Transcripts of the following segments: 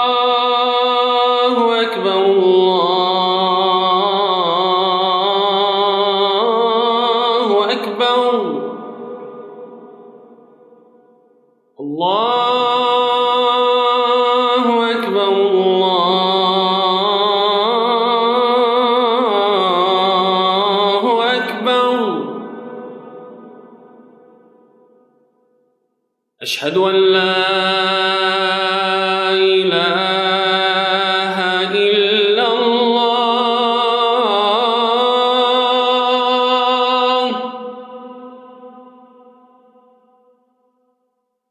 الله أكبر الله أكبر الله أكبر الله أشهد أن لا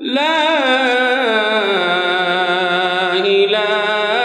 لا إله